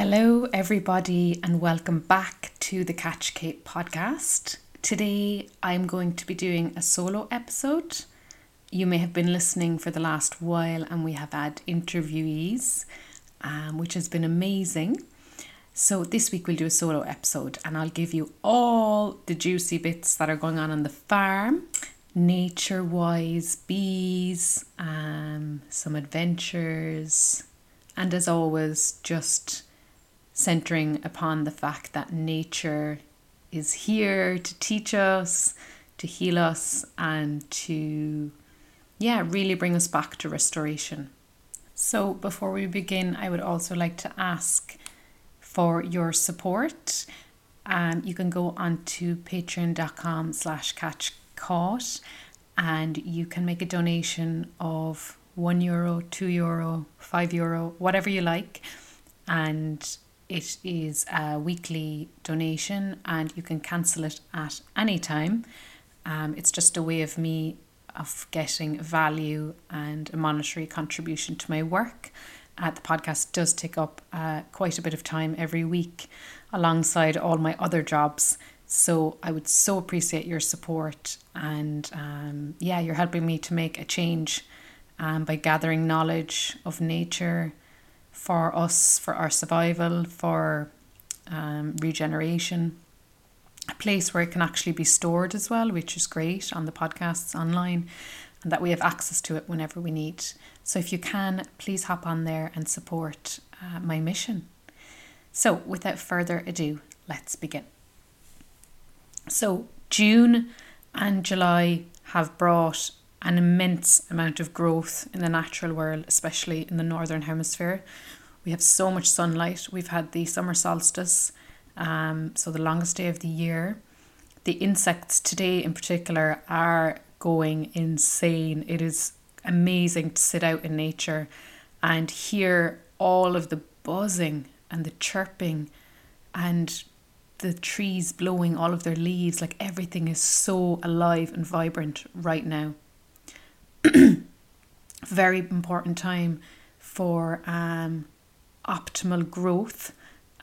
Hello, everybody, and welcome back to the Catch Cape podcast. Today, I'm going to be doing a solo episode. You may have been listening for the last while, and we have had interviewees, um, which has been amazing. So, this week we'll do a solo episode, and I'll give you all the juicy bits that are going on on the farm nature wise, bees, um, some adventures, and as always, just centering upon the fact that nature is here to teach us, to heal us, and to, yeah, really bring us back to restoration. So, before we begin, I would also like to ask for your support. Um, you can go onto patreon.com slash catch caught and you can make a donation of one euro, two euro, five euro, whatever you like. And it is a weekly donation and you can cancel it at any time. Um, it's just a way of me of getting value and a monetary contribution to my work. Uh, the podcast does take up uh, quite a bit of time every week alongside all my other jobs. So I would so appreciate your support and um, yeah, you're helping me to make a change um, by gathering knowledge of nature for us, for our survival, for um, regeneration. A place where it can actually be stored as well, which is great on the podcasts online, and that we have access to it whenever we need. So if you can, please hop on there and support uh, my mission. So without further ado, let's begin. So June and July have brought an immense amount of growth in the natural world, especially in the northern hemisphere. We have so much sunlight. We've had the summer solstice, um, so the longest day of the year. The insects today, in particular, are going insane. It is amazing to sit out in nature and hear all of the buzzing and the chirping and the trees blowing all of their leaves. Like everything is so alive and vibrant right now. very important time for um, optimal growth.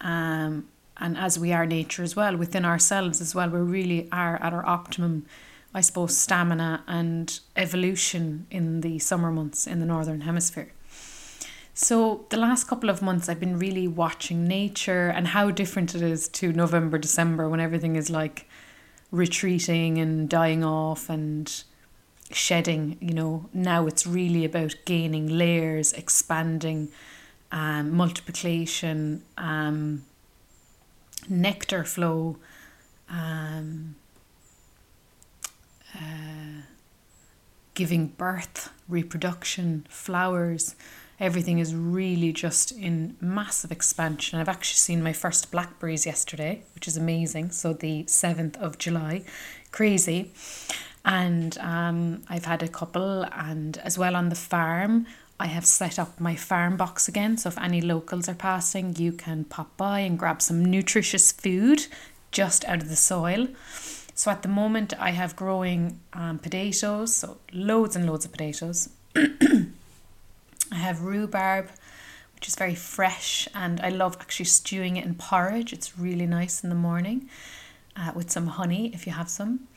Um, and as we are nature as well, within ourselves as well, we really are at our optimum, I suppose, stamina and evolution in the summer months in the Northern Hemisphere. So, the last couple of months, I've been really watching nature and how different it is to November, December when everything is like retreating and dying off and shedding, you know, now it's really about gaining layers, expanding, um, multiplication, um, nectar flow, um, uh, giving birth, reproduction, flowers. Everything is really just in massive expansion. I've actually seen my first blackberries yesterday, which is amazing. So, the 7th of July, crazy and um, I've had a couple, and as well on the farm, I have set up my farm box again. So if any locals are passing, you can pop by and grab some nutritious food just out of the soil. So at the moment, I have growing um, potatoes, so loads and loads of potatoes. I have rhubarb, which is very fresh, and I love actually stewing it in porridge. It's really nice in the morning uh, with some honey if you have some.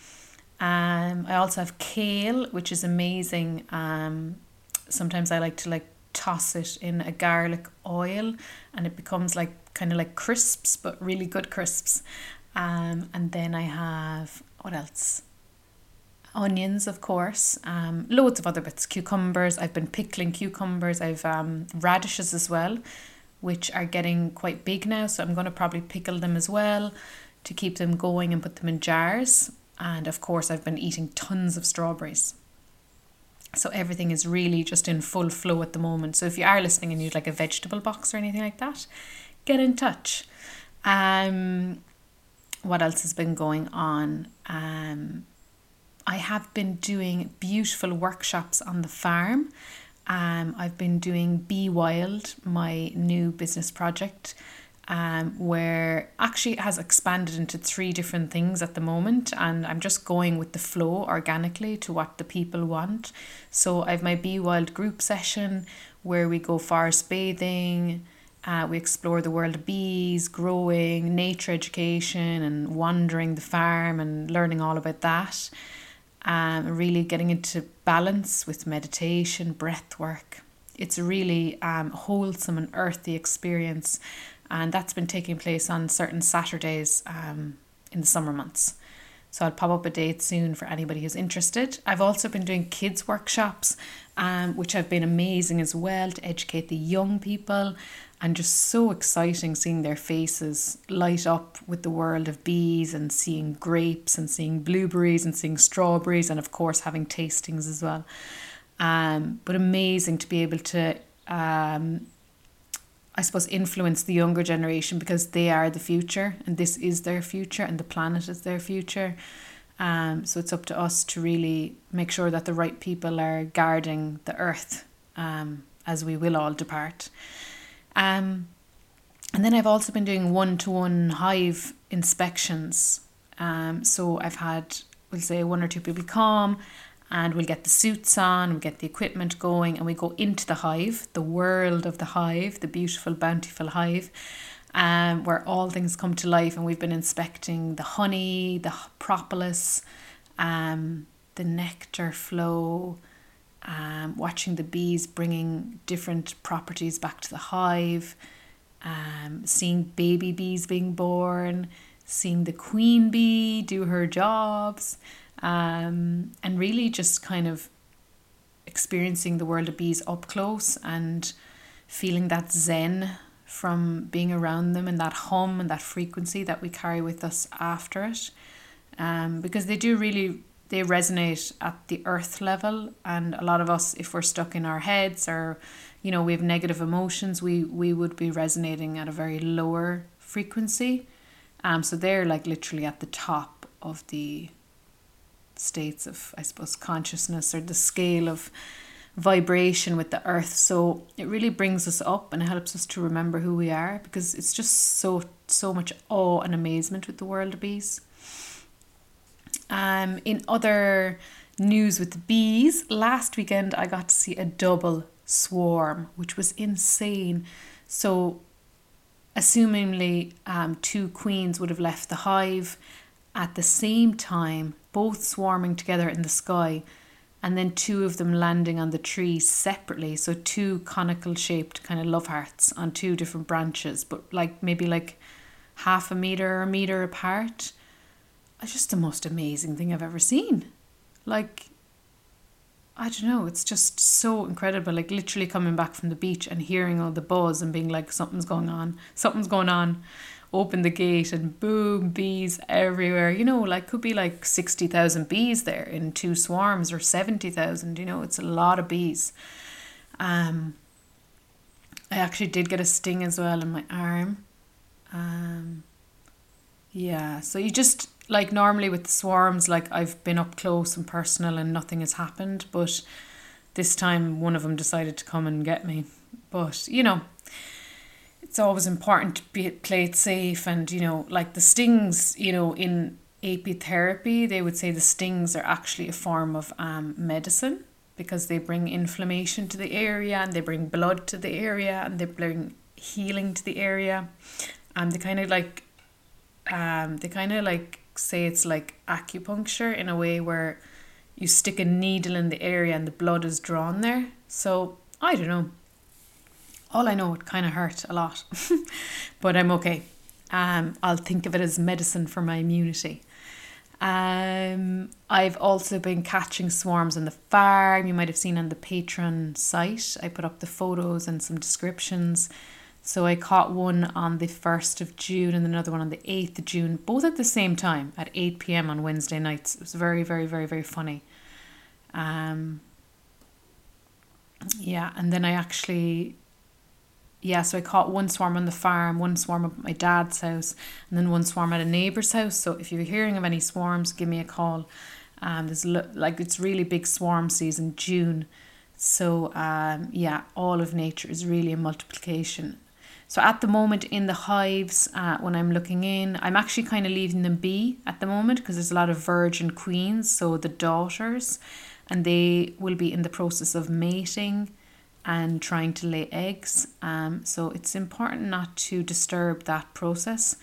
Um, I also have kale, which is amazing. Um, sometimes I like to like toss it in a garlic oil, and it becomes like kind of like crisps, but really good crisps. Um, and then I have what else? Onions, of course. Um, loads of other bits. Cucumbers. I've been pickling cucumbers. I've um radishes as well, which are getting quite big now. So I'm going to probably pickle them as well to keep them going and put them in jars. And of course, I've been eating tons of strawberries. So everything is really just in full flow at the moment. So if you are listening and you'd like a vegetable box or anything like that, get in touch. Um, what else has been going on? Um, I have been doing beautiful workshops on the farm. Um, I've been doing Be Wild, my new business project um, where actually it has expanded into three different things at the moment and I'm just going with the flow organically to what the people want. So I've my Be Wild group session where we go forest bathing, Uh, we explore the world of bees, growing, nature education, and wandering the farm and learning all about that. Um, really getting into balance with meditation, breath work. It's a really um, wholesome and earthy experience, and that's been taking place on certain Saturdays um, in the summer months. So I'll pop up a date soon for anybody who's interested. I've also been doing kids workshops, um, which have been amazing as well to educate the young people and just so exciting seeing their faces light up with the world of bees and seeing grapes and seeing blueberries and seeing strawberries and of course having tastings as well. Um, but amazing to be able to um, I suppose, influence the younger generation because they are the future and this is their future and the planet is their future. Um, so it's up to us to really make sure that the right people are guarding the earth um, as we will all depart. Um, and then I've also been doing one to one hive inspections. Um, so I've had, we'll say, one or two people come and we'll get the suits on, we'll get the equipment going, and we go into the hive, the world of the hive, the beautiful, bountiful hive, um, where all things come to life. And we've been inspecting the honey, the propolis, um, the nectar flow, um, watching the bees bringing different properties back to the hive, um, seeing baby bees being born, seeing the queen bee do her jobs um, and really just kind of experiencing the world of bees up close and feeling that zen from being around them and that hum and that frequency that we carry with us after it. Um, because they do really they resonate at the earth level. And a lot of us if we're stuck in our heads or you know we have negative emotions we we would be resonating at a very lower frequency. Um so they're like literally at the top of the states of, I suppose, consciousness or the scale of vibration with the earth. So it really brings us up and helps us to remember who we are because it's just so, so much awe and amazement with the world of bees. Um, in other news with the bees, last weekend I got to see a double swarm, which was insane. So, assumingly, um, two queens would have left the hive at the same time both swarming together in the sky, and then two of them landing on the tree separately. So two conical shaped kind of love hearts on two different branches, but like maybe like half a meter or a meter apart. It's just the most amazing thing I've ever seen. Like, I don't know, it's just so incredible. Like, literally coming back from the beach and hearing all the buzz and being like, something's going on, something's going on open the gate and boom, bees everywhere. You know, like could be like 60,000 bees there in two swarms or 70,000, you know, it's a lot of bees. Um, I actually did get a sting as well in my arm. Um, yeah, so you just like normally with the swarms, like I've been up close and personal and nothing has happened, but this time one of them decided to come and get me. But you know, it's always important to be play it safe and you know like the stings you know in apitherapy they would say the stings are actually a form of um, medicine because they bring inflammation to the area and they bring blood to the area and they bring healing to the area. And they kind of like um, they kind of like say it's like acupuncture in a way where you stick a needle in the area and the blood is drawn there. So i don't know all I know, it kind of hurt a lot, but I'm okay. Um, I'll think of it as medicine for my immunity. Um, I've also been catching swarms on the farm. You might have seen on the Patreon site. I put up the photos and some descriptions. So I caught one on the 1st of June and another one on the 8th of June, both at the same time at 8 pm on Wednesday nights. It was very, very, very, very funny. Um, yeah, and then I actually yeah, so I caught one swarm on the farm, one swarm at my dad's house, and then one swarm at a neighbour's house. So if you're hearing of any swarms, give me a call. Um, there's like it's really big swarm season, June. So um, yeah, all of nature is really a multiplication. So at the moment in the hives, uh, when I'm looking in, I'm actually kind of leaving them be at the moment because there's a lot of virgin queens, so the daughters, and they will be in the process of mating and trying to lay eggs. Um, so it's important not to disturb that process.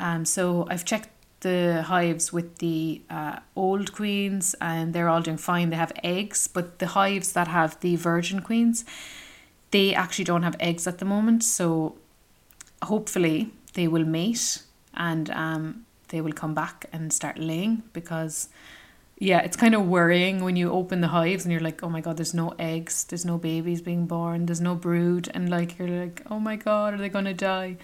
Um, so I've checked the hives with the uh, old queens and they're all doing fine. They have eggs, but the hives that have the virgin queens, they actually don't have eggs at the moment. So hopefully they will mate and um, they will come back and start laying because yeah, it's kind of worrying when you open the hives and you're like, oh my god, there's no eggs, there's no babies being born, there's no brood, and like you're like, oh my god, are they gonna die?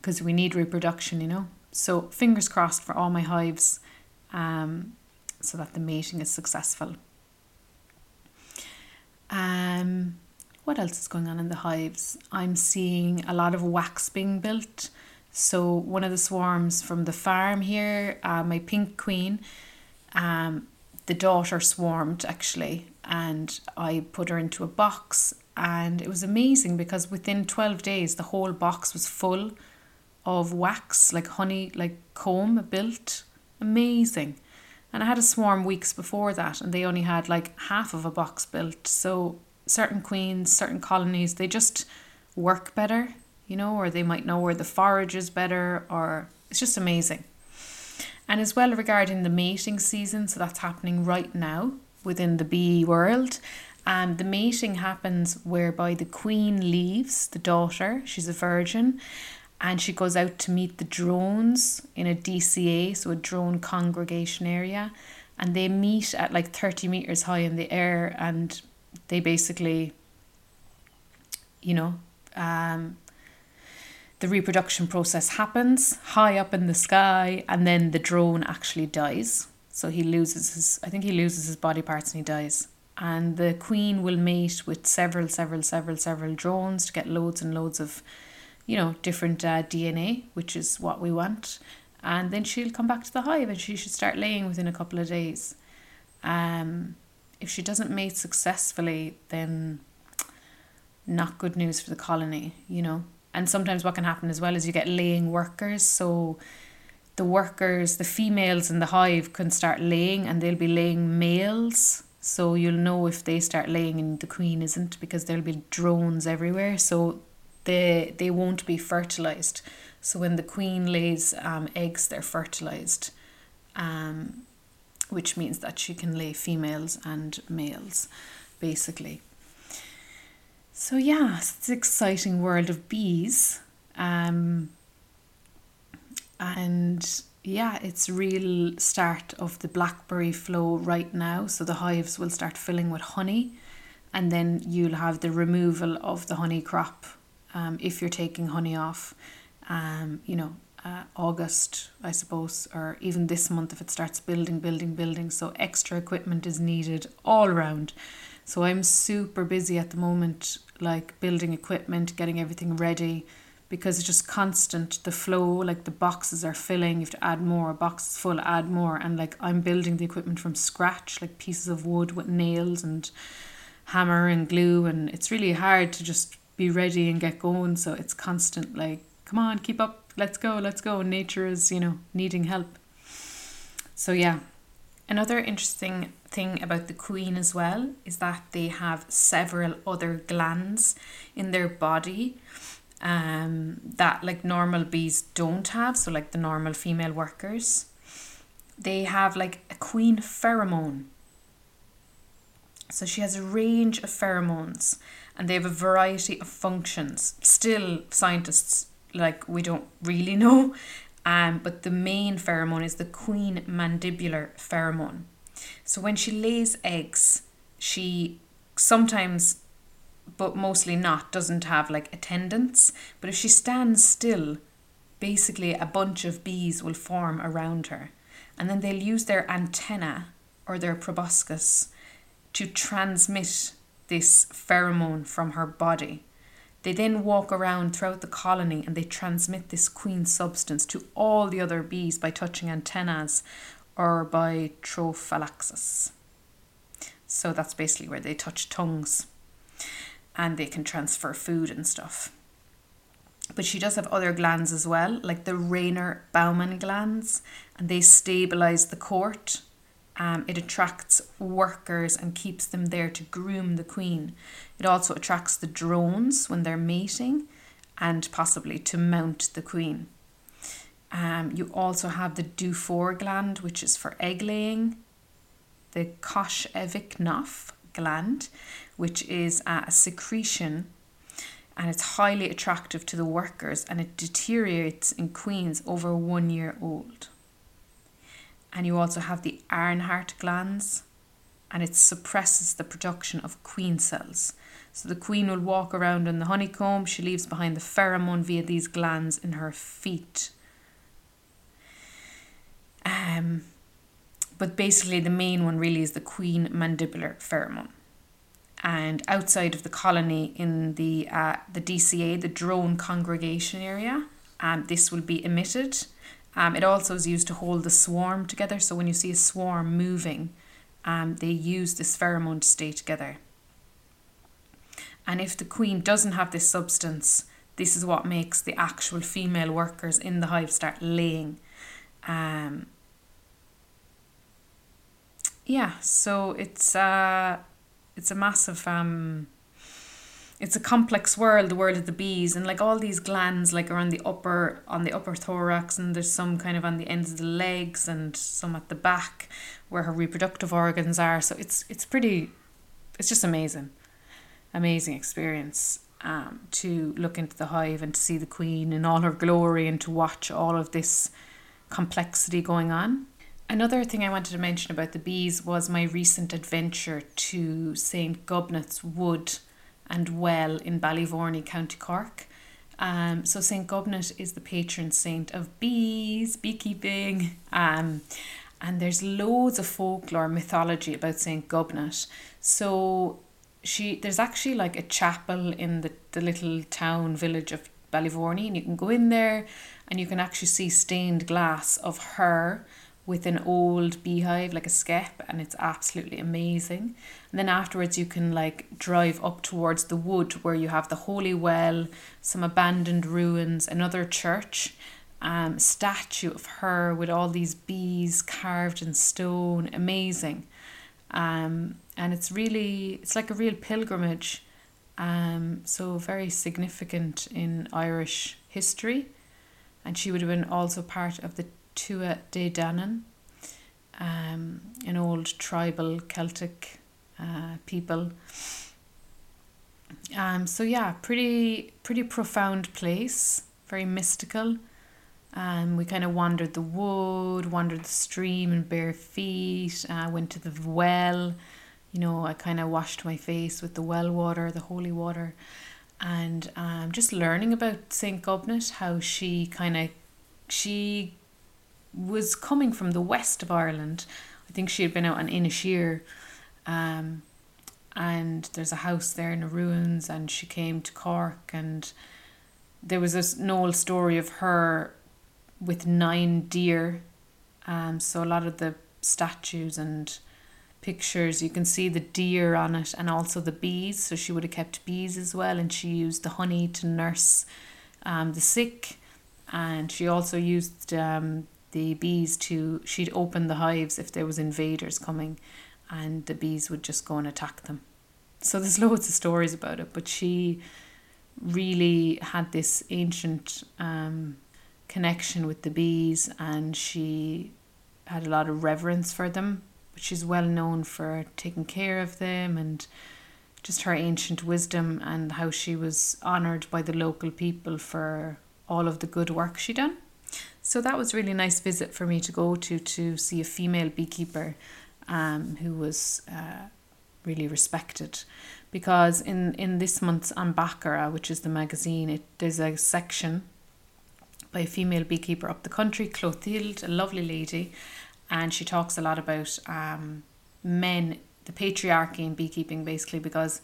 Because we need reproduction, you know. So fingers crossed for all my hives, um, so that the mating is successful. Um, what else is going on in the hives? I'm seeing a lot of wax being built. So one of the swarms from the farm here, uh, my pink queen, um, the daughter swarmed actually, and I put her into a box, and it was amazing because within 12 days, the whole box was full of wax, like honey, like comb built. Amazing. And I had a swarm weeks before that, and they only had like half of a box built. So certain queens, certain colonies, they just work better, you know, or they might know where the forage is better, or it's just amazing. And as well regarding the mating season, so that's happening right now within the bee world. Um, the mating happens whereby the queen leaves the daughter, she's a virgin, and she goes out to meet the drones in a DCA, so a drone congregation area, and they meet at like 30 meters high in the air and they basically, you know, um, the reproduction process happens high up in the sky and then the drone actually dies. So he loses his i think he loses his body parts and he dies. And the queen will mate with several several several several drones to get loads and loads of you know different uh, dna which is what we want. And then she'll come back to the hive and she should start laying within a couple of days. Um if she doesn't mate successfully then not good news for the colony you know and sometimes what can happen as well is you get laying workers. So the workers, the females in the hive can start laying and they'll be laying males. So you'll know if they start laying and the queen isn't because there'll be drones everywhere. So they they won't be fertilized. So when the queen lays um, eggs, they're fertilized, um, which means that she can lay females and males, basically. So yeah, it's an exciting world of bees. Um, and yeah, it's real start of the blackberry flow right now. So the hives will start filling with honey, and then you'll have the removal of the honey crop. Um, if you're taking honey off, um, you know, uh, August, I suppose, or even this month if it starts building, building, building. So extra equipment is needed all around. So I'm super busy at the moment like building equipment, getting everything ready because it's just constant the flow like the boxes are filling you have to add more boxes full add more and like i'm building the equipment from scratch like pieces of wood with nails and hammer and glue and it's really hard to just be ready and get going so it's constant like come on keep up let's go let's go nature is you know needing help. So yeah Another interesting thing about the queen as well is that they have several other glands in their body um, that like normal bees don't have, so like the normal female workers. They have like a queen pheromone. So she has a range of pheromones and they have a variety of functions. Still, scientists like we don't really know um, but the main pheromone is the queen mandibular pheromone. So when she lays eggs, she sometimes, but mostly not, doesn't have like attendants. But if she stands still, basically a bunch of bees will form around her. And then they'll use their antenna or their proboscis to transmit this pheromone from her body. They then walk around throughout the colony and they transmit this queen substance to all the other bees by touching antennas or by trophallaxis. So that's basically where they touch tongues and they can transfer food and stuff. But she does have other glands as well, like the Renner-Baumann glands, and they stabilize the court Um, it attracts workers and keeps them there to groom the queen. It also attracts the drones when they're mating and possibly to mount the queen. Um, you also have the Dufour gland, which is for egg laying, the Koschevnikov gland, which is a secretion and it's highly attractive to the workers and it deteriorates in queens over one year old. And you also have the Arnhart glands and it suppresses the production of queen cells. So the queen will walk around in the honeycomb, she leaves behind the pheromone via these glands in her feet. Um, but basically, the main one really is the queen mandibular pheromone and outside of the colony in the uh, the DCA, the drone congregation area, um, this will be emitted. Um, it also is used to hold the swarm together. So when you see a swarm moving, um, they use this pheromone to stay together. And if the queen doesn't have this substance, this is what makes the actual female workers in the hive start laying. Um, yeah, so it's uh, it's a massive um it's a complex world the world of the bees and like all these glands like are on the upper on the upper thorax and there's some kind of on the ends of the legs and some at the back where her reproductive organs are so it's it's pretty it's just amazing amazing experience um, to look into the hive and to see the queen in all her glory and to watch all of this complexity going on Another thing I wanted to mention about the bees was my recent adventure to St. Gobnait's Wood and Well in Ballyvourney, County Cork. Um, so St. Gobnait is the patron saint of bees, beekeeping, um, and there's loads of folklore mythology about St. Gobnait. So she there's actually like a chapel in the, the little town village of Ballyvourney, and you can go in there and you can actually see stained glass of her with an old beehive, like a skep, and it's absolutely amazing. And then afterwards, you can like drive up towards the wood where you have the holy well, some abandoned ruins, another church, um, statue of her with all these bees carved in stone, amazing. Um, and it's really, it's like a real pilgrimage. Um, so very significant in Irish history. And she would have been also part of the Tuatha Dé Danann, um, an old tribal Celtic uh, people. Um, so yeah, pretty pretty profound place, very mystical. Um, we kind of wandered the wood, wandered the stream in bare feet, uh, went to the well. You know, I kind of washed my face with the well water, the holy water, and um, just learning about Saint Gobnait, how she kind of she was coming from the west of Ireland. I think she had been out on Inisheer. Um, and there's a house there in the ruins, and she came to Cork, and there was this old story of her with nine deer. Um, so a lot of the statues and pictures you can see the deer on it and also the bees so she would have kept bees as well and she used the honey to nurse um, the sick and she also used um, the bees to she'd open the hives if there was invaders coming and the bees would just go and attack them. So there's loads of stories about it but she really had this ancient um, connection with the bees and she had a lot of reverence for them but she's well known for taking care of them and just her ancient wisdom and how she was honoured by the local people for all of the good work she done so that was really nice visit for me to go to to see a female beekeeper um, who was uh, really respected. Because in, in this month's An Beachaire, which is the magazine, it there's a section by a female beekeeper up the country, Clotilde, a lovely lady, and she talks a lot about um, men, the patriarchy in beekeeping basically because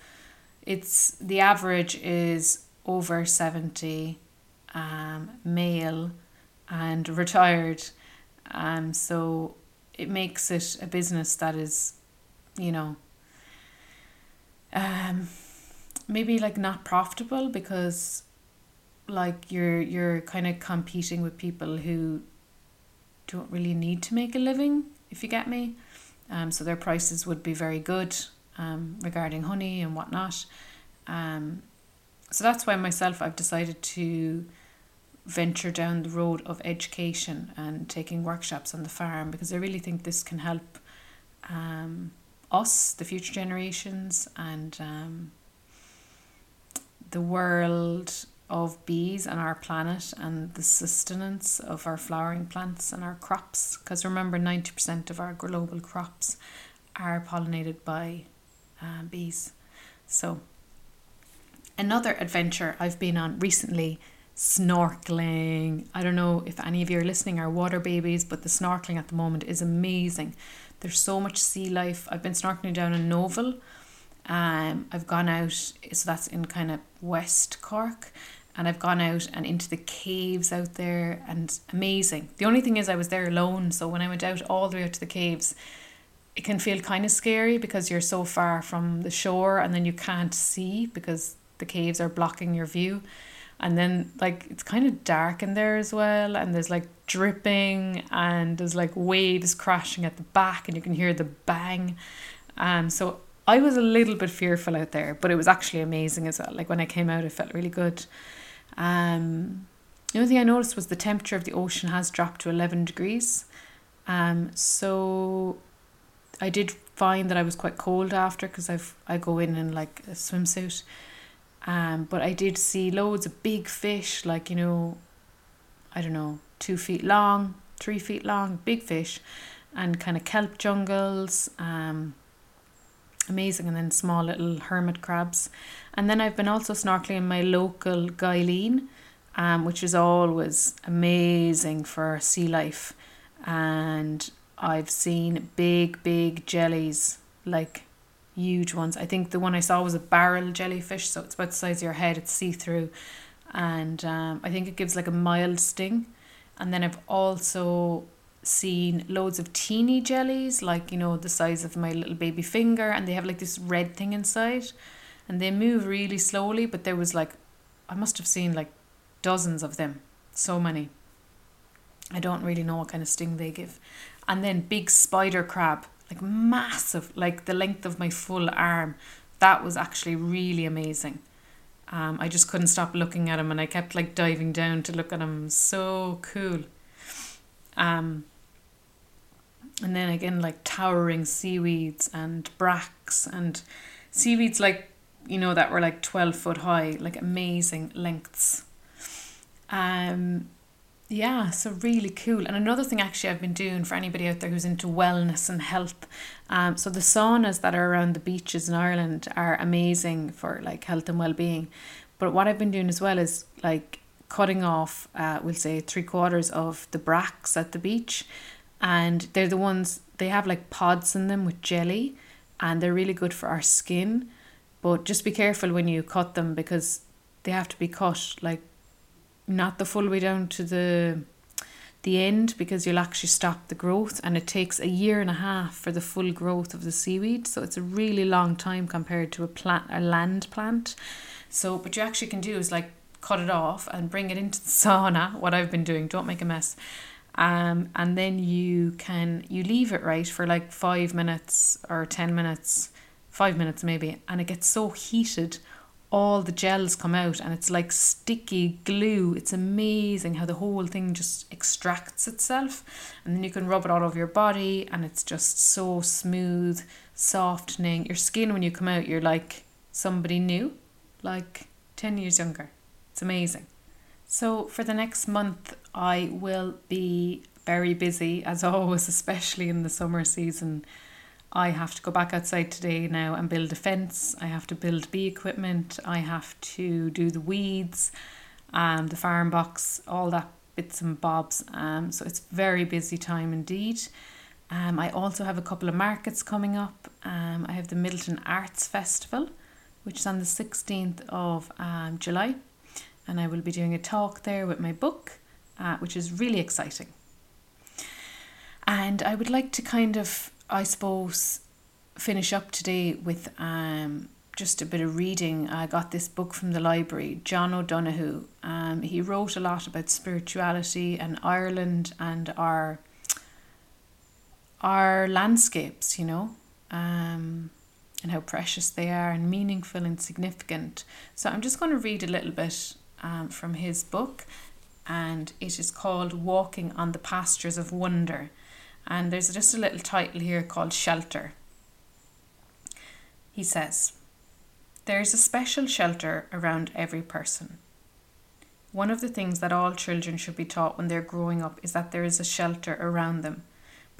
it's the average is over 70 um, male and retired. Um, so it makes it a business that is, you know, um, maybe like not profitable because like you're you're kind of competing with people who don't really need to make a living if you get me Um, so their prices would be very good um, regarding honey and whatnot. Um, so that's why myself I've decided to venture down the road of education and taking workshops on the farm because I really think this can help um, us, the future generations, and um, the world of bees and our planet and the sustenance of our flowering plants and our crops. Because remember, 90% of our global crops are pollinated by uh, bees. So, another adventure I've been on recently snorkeling. I don't know if any of you are listening are water babies, but the snorkeling at the moment is amazing. There's so much sea life. I've been snorkeling down in Nohoval. Um, I've gone out, so that's in kind of West Cork, and I've gone out and into the caves out there, and amazing. The only thing is, I was there alone, so when I went out all the way out to the caves, it can feel kind of scary because you're so far from the shore and then you can't see because the caves are blocking your view and then like it's kind of dark in there as well and there's like dripping and there's like waves crashing at the back and you can hear the bang. Um so I was a little bit fearful out there but it was actually amazing as well. Like when I came out it felt really good. Um the only thing I noticed was the temperature of the ocean has dropped to 11 degrees. Um so I did find that I was quite cold after because I've I go in in like a swimsuit um, but I did see loads of big fish, like, you know, I don't know, two feet long, three feet long, big fish, and kind of kelp jungles. Um, amazing. And then small little hermit crabs. And then I've been also snorkeling in my local Guileen, um, which is always amazing for sea life. And I've seen big, big jellies, like huge ones. I think the one I saw was a barrel jellyfish, so it's about the size of your head. It's see through, and um, I think it gives like a mild sting. And then I've also seen loads of teeny jellies, like you know the size of my little baby finger, and they have like this red thing inside, and they move really slowly. But there was like, I must have seen like dozens of them, so many. I don't really know what kind of sting they give. And then big spider crab like massive, like the length of my full arm. That was actually really amazing. Um, I just couldn't stop looking at him and I kept like diving down to look at him. So cool. Um, and then again, like towering seaweeds and wracks and seaweeds like, you know, that were like 12 foot high, like amazing lengths. Um, yeah, so really cool. And another thing actually I've been doing for anybody out there who's into wellness and health. Um, so the saunas that are around the beaches in Ireland are amazing for like health and well being. But what I've been doing as well is like cutting off, uh, we'll say three quarters of the wracks at the beach, and they're the ones they have like pods in them with jelly, and they're really good for our skin. But just be careful when you cut them because they have to be cut like not the full way down to the the end because you'll actually stop the growth and it takes a year and a half for the full growth of the seaweed. So it's a really long time compared to a plant a land plant. So what you actually can do is like cut it off and bring it into the sauna what I've been doing don't make a mess. Um and then you can you leave it right for like 5 minutes or 10 minutes 5 minutes maybe and it gets so heated all the gels come out and it's like sticky glue. It's amazing how the whole thing just extracts itself. And then you can rub it all over your body and it's just so smooth, softening. Your skin, when you come out, you're like somebody new, like 10 years younger. It's amazing. So, for the next month, I will be very busy as always, especially in the summer season I have to go back outside today now and build a fence. I have to build bee equipment. I have to do the weeds, um, the farm box, all that bits and bobs. Um, so it's very busy time indeed. Um, I also have a couple of markets coming up. Um, I have the Midleton Arts Festival, which is on the 16th of um, July. And I will be doing a talk there with my book, uh, which is really exciting. And I would like to kind of I suppose, finish up today with um, just a bit of reading. I got this book from the library, John O'Donohue. Um, he wrote a lot about spirituality and Ireland and our our landscapes, you know, um, and how precious they are and meaningful and significant. So I'm just going to read a little bit um, from his book, and it is called Walking on the Pastures of Wonder. And there's just a little title here called Shelter. He says, There is a special shelter around every person. One of the things that all children should be taught when they're growing up is that there is a shelter around them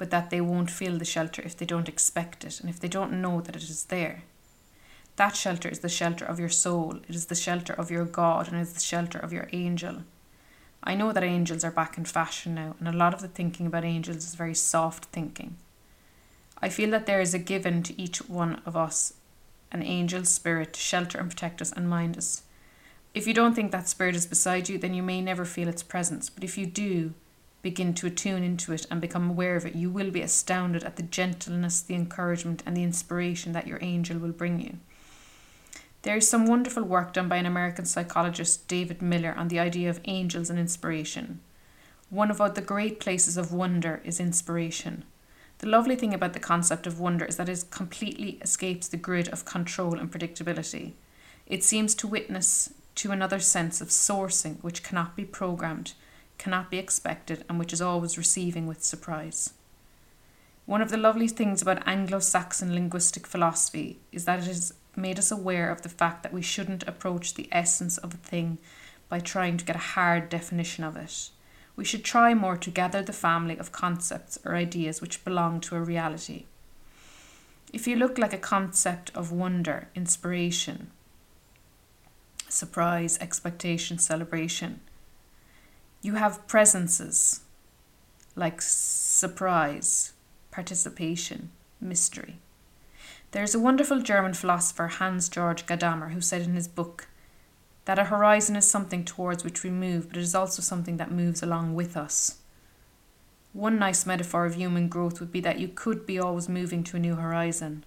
but that they won't feel the shelter if they don't expect it and if they don't know that it is there. That shelter is the shelter of your soul, it is the shelter of your God, and it is the shelter of your angel. I know that angels are back in fashion now, and a lot of the thinking about angels is very soft thinking. I feel that there is a given to each one of us an angel spirit to shelter and protect us and mind us. If you don't think that spirit is beside you, then you may never feel its presence, but if you do, begin to attune into it and become aware of it, you will be astounded at the gentleness, the encouragement, and the inspiration that your angel will bring you. There is some wonderful work done by an American psychologist, David Miller, on the idea of angels and inspiration. One of the great places of wonder is inspiration. The lovely thing about the concept of wonder is that it completely escapes the grid of control and predictability. It seems to witness to another sense of sourcing which cannot be programmed, cannot be expected and which is always receiving with surprise. One of the lovely things about Anglo Saxon linguistic philosophy is that it has made us aware of the fact that we shouldn't approach the essence of a thing by trying to get a hard definition of it. We should try more to gather the family of concepts or ideas which belong to a reality. If you look like a concept of wonder, inspiration, surprise, expectation, celebration, you have presences like surprise, participation, mystery. There's a wonderful German philosopher, Hans Georg Gadamer, who said in his book that a horizon is something towards which we move, but it is also something that moves along with us. One nice metaphor of human growth would be that you could be always moving to a new horizon,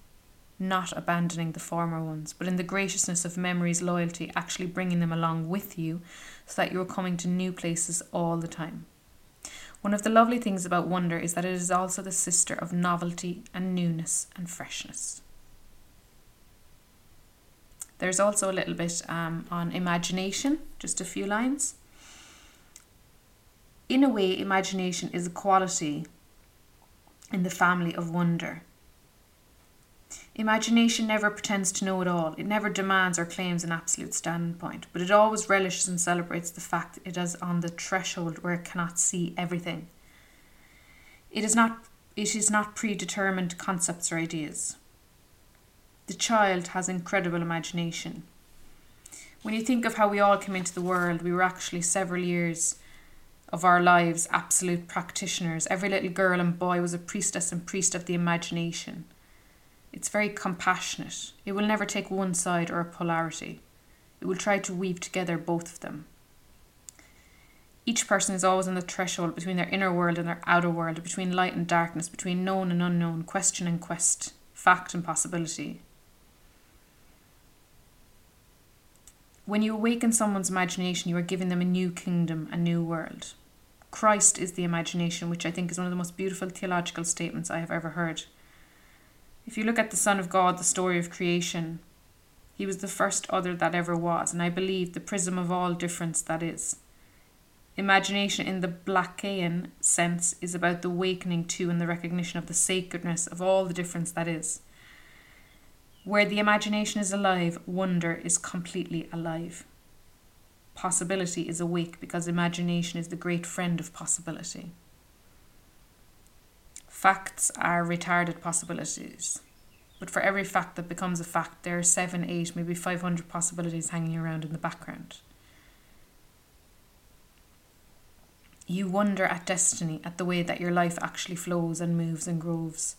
not abandoning the former ones, but in the graciousness of memory's loyalty, actually bringing them along with you so that you're coming to new places all the time. One of the lovely things about wonder is that it is also the sister of novelty and newness and freshness. There's also a little bit um, on imagination, just a few lines. In a way, imagination is a quality in the family of wonder. Imagination never pretends to know it all. It never demands or claims an absolute standpoint, but it always relishes and celebrates the fact that it is on the threshold where it cannot see everything. It is not it is not predetermined concepts or ideas. The child has incredible imagination. When you think of how we all came into the world, we were actually several years of our lives absolute practitioners. Every little girl and boy was a priestess and priest of the imagination. It's very compassionate. It will never take one side or a polarity. It will try to weave together both of them. Each person is always on the threshold between their inner world and their outer world, between light and darkness, between known and unknown, question and quest, fact and possibility. When you awaken someone's imagination, you are giving them a new kingdom, a new world. Christ is the imagination, which I think is one of the most beautiful theological statements I have ever heard. If you look at the Son of God, the story of creation, he was the first other that ever was, and I believe the prism of all difference that is. Imagination in the Blakean sense is about the awakening to and the recognition of the sacredness of all the difference that is. Where the imagination is alive, wonder is completely alive. Possibility is awake because imagination is the great friend of possibility. Facts are retarded possibilities. But for every fact that becomes a fact, there are seven, eight, maybe 500 possibilities hanging around in the background. You wonder at destiny, at the way that your life actually flows and moves and grows.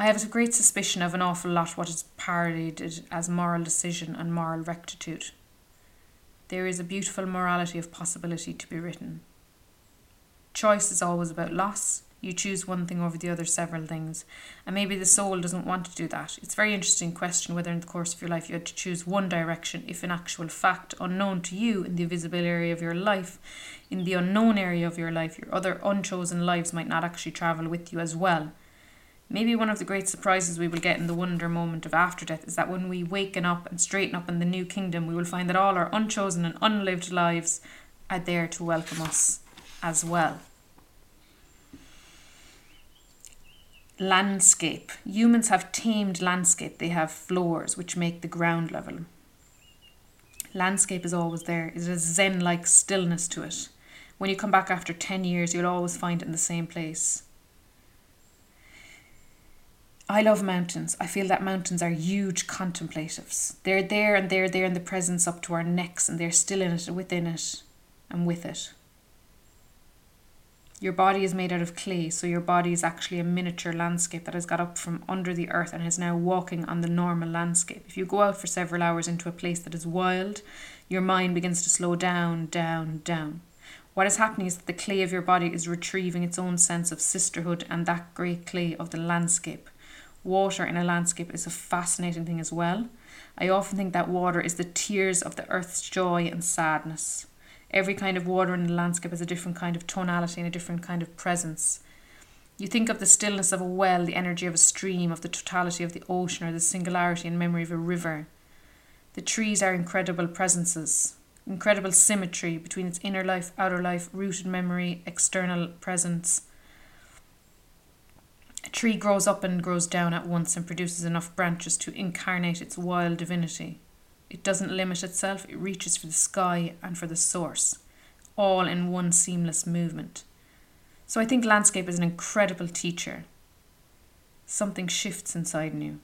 I have a great suspicion of an awful lot what is parodied as moral decision and moral rectitude. There is a beautiful morality of possibility to be written. Choice is always about loss, You choose one thing over the other, several things. And maybe the soul doesn't want to do that. It's a very interesting question whether in the course of your life you had to choose one direction, if in actual fact, unknown to you in the visible area of your life, in the unknown area of your life, your other unchosen lives might not actually travel with you as well. Maybe one of the great surprises we will get in the wonder moment of after death is that when we waken up and straighten up in the new kingdom, we will find that all our unchosen and unlived lives are there to welcome us as well. landscape. Humans have tamed landscape. They have floors which make the ground level. Landscape is always there. It has zen like stillness to it. When you come back after 10 years, you'll always find it in the same place. I love mountains. I feel that mountains are huge contemplatives. They're there and they're there in the presence up to our necks and they're still in it, within it, and with it. Your body is made out of clay, so your body is actually a miniature landscape that has got up from under the earth and is now walking on the normal landscape. If you go out for several hours into a place that is wild, your mind begins to slow down, down, down. What is happening is that the clay of your body is retrieving its own sense of sisterhood and that great clay of the landscape. Water in a landscape is a fascinating thing as well. I often think that water is the tears of the earth's joy and sadness. Every kind of water in the landscape has a different kind of tonality and a different kind of presence. You think of the stillness of a well, the energy of a stream, of the totality of the ocean, or the singularity and memory of a river. The trees are incredible presences, incredible symmetry between its inner life, outer life, rooted memory, external presence. A tree grows up and grows down at once and produces enough branches to incarnate its wild divinity. It doesn't limit itself, it reaches for the sky and for the source, all in one seamless movement. So I think landscape is an incredible teacher. Something shifts inside you.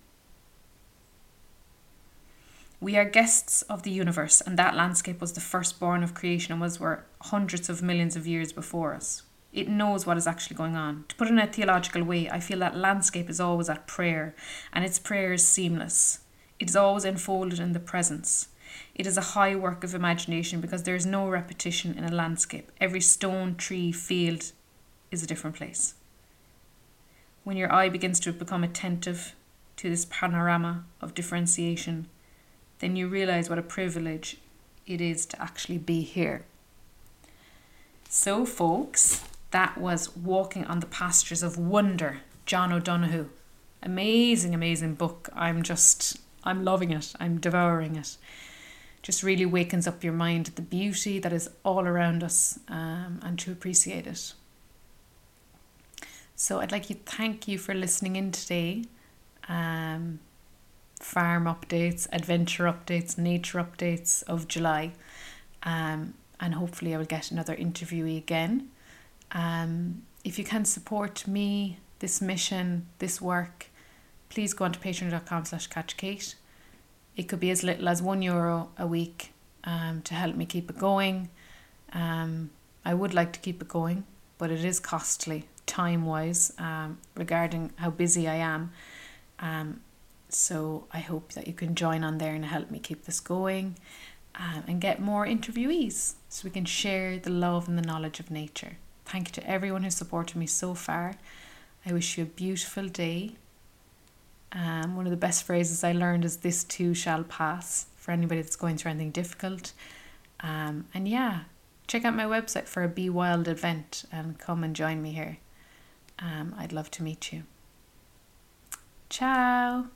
We are guests of the universe, and that landscape was the firstborn of creation and was where hundreds of millions of years before us. It knows what is actually going on. To put it in a theological way, I feel that landscape is always at prayer, and its prayer is seamless. It is always enfolded in the presence. It is a high work of imagination because there is no repetition in a landscape. Every stone, tree, field is a different place. When your eye begins to become attentive to this panorama of differentiation, then you realize what a privilege it is to actually be here. So, folks, that was Walking on the Pastures of Wonder, John O'Donohue. Amazing, amazing book. I'm just I'm loving it. I'm devouring it. Just really wakens up your mind the beauty that is all around us um, and to appreciate it. So I'd like to thank you for listening in today. Um, farm updates, adventure updates, nature updates of July. Um, and hopefully I will get another interviewee again. Um, if you can support me, this mission, this work, please go on to patreon.com slash catchkate. It could be as little as one euro a week um, to help me keep it going. Um, I would like to keep it going, but it is costly time wise um, regarding how busy I am. Um, so I hope that you can join on there and help me keep this going um, and get more interviewees so we can share the love and the knowledge of nature. Thank you to everyone who's supported me so far. I wish you a beautiful day um, one of the best phrases I learned is this too shall pass for anybody that's going through anything difficult. Um, and yeah, check out my website for a Be Wild event and come and join me here. Um, I'd love to meet you. Ciao.